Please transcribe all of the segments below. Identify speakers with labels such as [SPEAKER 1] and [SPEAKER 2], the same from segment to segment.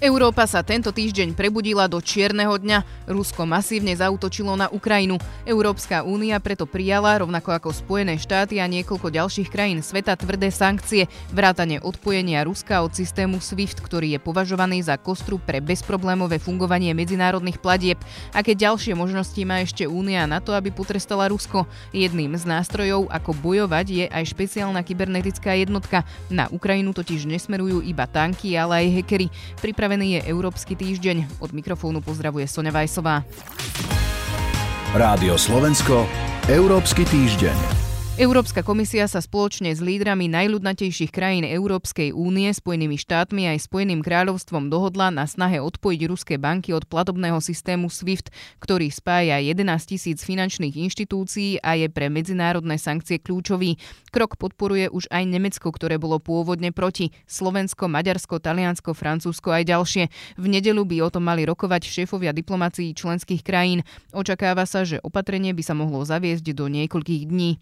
[SPEAKER 1] Európa sa tento týždeň prebudila do čierneho dňa. Rusko masívne zautočilo na Ukrajinu. Európska únia preto prijala, rovnako ako Spojené štáty a niekoľko ďalších krajín sveta, tvrdé sankcie, vrátane odpojenia Ruska od systému SWIFT, ktorý je považovaný za kostru pre bezproblémové fungovanie medzinárodných platieb. Aké ďalšie možnosti má ešte únia na to, aby potrestala Rusko? Jedným z nástrojov, ako bojovať, je aj špeciálna kybernetická jednotka. Na Ukrajinu totiž nesmerujú iba tanky, ale aj hekery. Priprav Pripravený je Európsky týždeň. Od mikrofónu pozdravuje Sonja Vajsová.
[SPEAKER 2] Rádio Slovensko, Európsky týždeň.
[SPEAKER 1] Európska komisia sa spoločne s lídrami najľudnatejších krajín Európskej únie, Spojenými štátmi aj Spojeným kráľovstvom dohodla na snahe odpojiť ruské banky od platobného systému SWIFT, ktorý spája 11 tisíc finančných inštitúcií a je pre medzinárodné sankcie kľúčový. Krok podporuje už aj Nemecko, ktoré bolo pôvodne proti. Slovensko, Maďarsko, Taliansko, Francúzsko aj ďalšie. V nedelu by o tom mali rokovať šéfovia diplomácií členských krajín. Očakáva sa, že opatrenie by sa mohlo zaviesť do niekoľkých dní.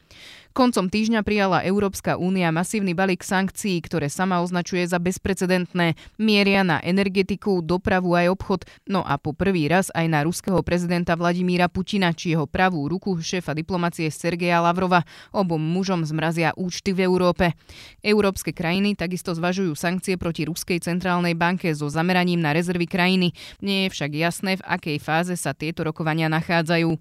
[SPEAKER 1] Koncom týždňa prijala Európska únia masívny balík sankcií, ktoré sama označuje za bezprecedentné. Mieria na energetiku, dopravu aj obchod, no a po prvý raz aj na ruského prezidenta Vladimíra Putina, či jeho pravú ruku šéfa diplomacie Sergeja Lavrova. Obom mužom zmrazia účty v Európe. Európske krajiny takisto zvažujú sankcie proti Ruskej centrálnej banke so zameraním na rezervy krajiny. Nie je však jasné, v akej fáze sa tieto rokovania nachádzajú.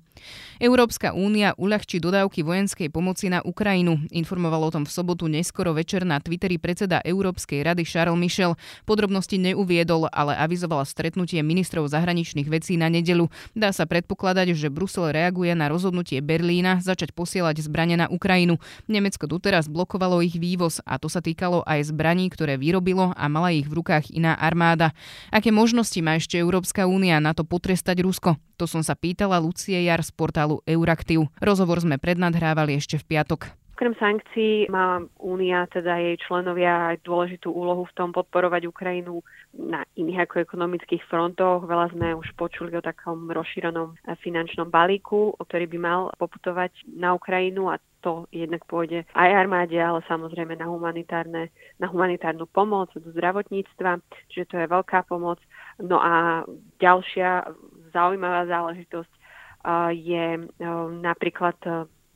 [SPEAKER 1] Európska únia uľahčí dodávky vojenskej pomoci na Ukrajinu. Informoval o tom v sobotu neskoro večer na Twitteri predseda Európskej rady Charles Michel. Podrobnosti neuviedol, ale avizovala stretnutie ministrov zahraničných vecí na nedelu. Dá sa predpokladať, že Brusel reaguje na rozhodnutie Berlína začať posielať zbrane na Ukrajinu. Nemecko doteraz blokovalo ich vývoz a to sa týkalo aj zbraní, ktoré vyrobilo a mala ich v rukách iná armáda. Aké možnosti má ešte Európska únia na to potrestať Rusko? To som sa pýtala Lucie Jar z portálu Euraktiv. Rozhovor sme prednadhrávali ešte v piatok.
[SPEAKER 3] Okrem sankcií má Únia, teda jej členovia, aj dôležitú úlohu v tom podporovať Ukrajinu na iných ako ekonomických frontoch. Veľa sme už počuli o takom rozšírenom finančnom balíku, ktorý by mal poputovať na Ukrajinu a to jednak pôjde aj armáde, ale samozrejme na, humanitárne, na humanitárnu pomoc, do zdravotníctva, čiže to je veľká pomoc. No a ďalšia zaujímavá záležitosť je napríklad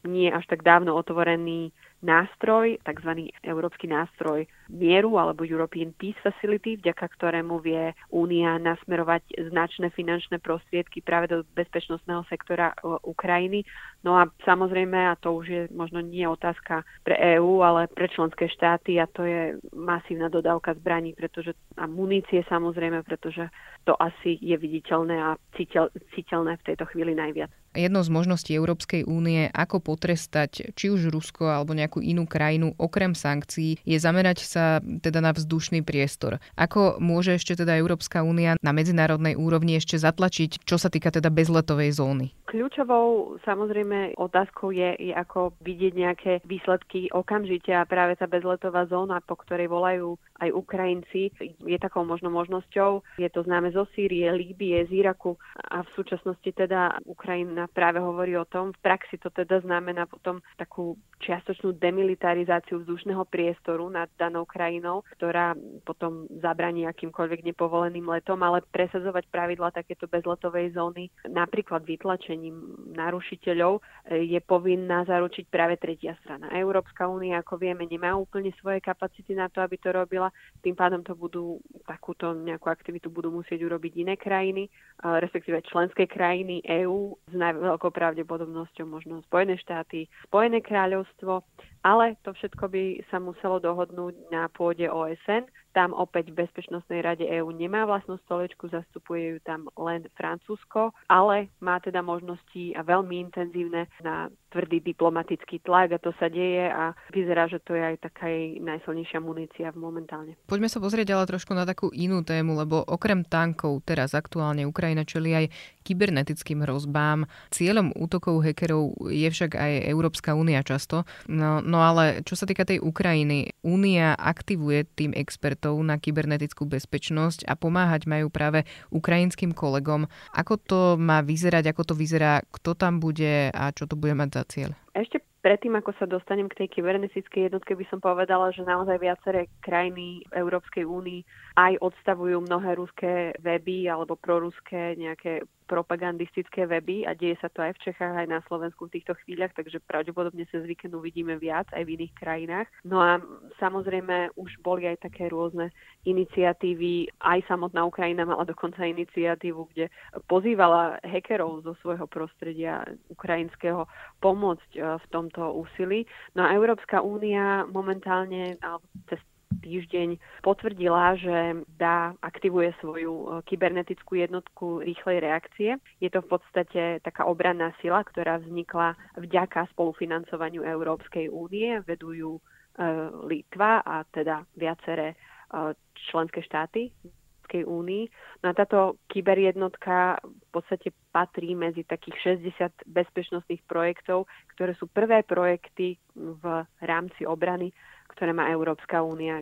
[SPEAKER 3] nie až tak dávno otvorený nástroj, tzv. európsky nástroj mieru alebo European Peace Facility, vďaka ktorému vie Únia nasmerovať značné finančné prostriedky práve do bezpečnostného sektora e, Ukrajiny. No a samozrejme, a to už je možno nie otázka pre EÚ, ale pre členské štáty a to je masívna dodávka zbraní pretože, a munície samozrejme, pretože to asi je viditeľné a citeľ, citeľné v tejto chvíli najviac.
[SPEAKER 1] Jednou z možností Európskej únie, ako potrestať či už Rusko alebo nejakú inú krajinu okrem sankcií, je zamerať sa teda na vzdušný priestor. Ako môže ešte teda Európska únia na medzinárodnej úrovni ešte zatlačiť, čo sa týka teda bezletovej zóny?
[SPEAKER 3] Kľúčovou samozrejme otázkou je, je ako vidieť nejaké výsledky okamžite a práve tá bezletová zóna, po ktorej volajú aj Ukrajinci, je takou možno možnosťou. Je to známe zo Sýrie, Líbie, z Iraku a v súčasnosti teda Ukrajina práve hovorí o tom. V praxi to teda znamená potom takú čiastočnú demilitarizáciu vzdušného priestoru nad danou krajinou, ktorá potom zabraní akýmkoľvek nepovoleným letom, ale presadzovať pravidla takéto bezletovej zóny, napríklad vytlačením narušiteľov, je povinná zaručiť práve tretia strana. Európska únia, ako vieme, nemá úplne svoje kapacity na to, aby to robila tým pádom to budú, takúto nejakú aktivitu budú musieť urobiť iné krajiny, respektíve členské krajiny EÚ s najveľkou pravdepodobnosťou možno Spojené štáty, Spojené kráľovstvo, ale to všetko by sa muselo dohodnúť na pôde OSN tam opäť v Bezpečnostnej rade EÚ nemá vlastnú stoličku, zastupuje ju tam len Francúzsko, ale má teda možnosti a veľmi intenzívne na tvrdý diplomatický tlak a to sa deje a vyzerá, že to je aj taká jej najsilnejšia munícia momentálne.
[SPEAKER 1] Poďme sa pozrieť ale trošku na takú inú tému, lebo okrem tankov teraz aktuálne Ukrajina čeli aj kybernetickým hrozbám. Cieľom útokov hekerov je však aj Európska únia často. No, no ale čo sa týka tej Ukrajiny, únia aktivuje tým expert expertov na kybernetickú bezpečnosť a pomáhať majú práve ukrajinským kolegom. Ako to má vyzerať, ako to vyzerá, kto tam bude a čo to bude mať za cieľ?
[SPEAKER 3] Ešte predtým, ako sa dostanem k tej kybernetickej jednotke, by som povedala, že naozaj viaceré krajiny Európskej únii aj odstavujú mnohé ruské weby alebo proruské nejaké propagandistické weby a deje sa to aj v Čechách, aj na Slovensku v týchto chvíľach, takže pravdepodobne cez víkend uvidíme viac aj v iných krajinách. No a samozrejme už boli aj také rôzne iniciatívy, aj samotná Ukrajina mala dokonca iniciatívu, kde pozývala hackerov zo svojho prostredia ukrajinského pomôcť e, v tomto úsilí. No a Európska únia momentálne cez týždeň potvrdila, že dá, aktivuje svoju e, kybernetickú jednotku rýchlej reakcie. Je to v podstate taká obranná sila, ktorá vznikla vďaka spolufinancovaniu Európskej únie. Vedujú e, Litva a teda viaceré e, členské štáty Európskej únii. No a táto kyberjednotka v podstate patrí medzi takých 60 bezpečnostných projektov, ktoré sú prvé projekty v rámci obrany, ktoré má Európska únia,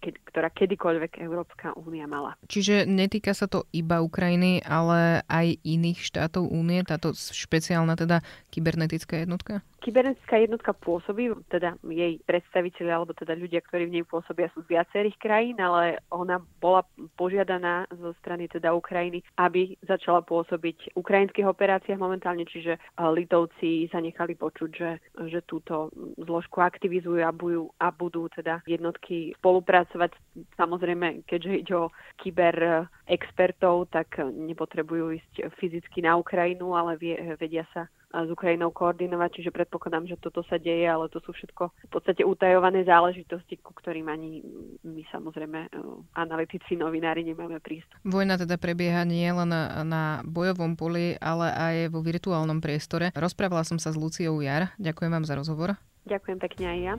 [SPEAKER 3] ktorá kedykoľvek Európska únia mala.
[SPEAKER 1] Čiže netýka sa to iba Ukrajiny, ale aj iných štátov únie, táto špeciálna teda kybernetická jednotka?
[SPEAKER 3] Kybernetická jednotka pôsobí, teda jej predstaviteľi alebo teda ľudia, ktorí v nej pôsobia sú z viacerých krajín, ale ona bola požiadaná zo strany teda Ukrajiny, aby začala pôsobiť v ukrajinských operáciách momentálne, čiže Litovci sa nechali počuť, že, že túto zložku aktivizujú a budú, a budú teda jednotky spolupracovať. Samozrejme, keďže ide o kyber expertov, tak nepotrebujú ísť fyzicky na Ukrajinu, ale vie, vedia sa s Ukrajinou koordinovať, čiže predpokladám, že toto sa deje, ale to sú všetko v podstate utajované záležitosti, ku ktorým ani my samozrejme e, analytici, novinári nemáme prístup.
[SPEAKER 1] Vojna teda prebieha nie len na, na bojovom poli, ale aj vo virtuálnom priestore. Rozprávala som sa s Luciou Jar. Ďakujem vám za rozhovor.
[SPEAKER 3] Ďakujem pekne aj ja.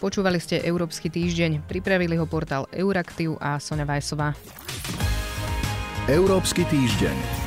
[SPEAKER 1] Počúvali ste Európsky týždeň. Pripravili ho portál Euraktiv a Sonja Vajsová.
[SPEAKER 2] Európsky týždeň.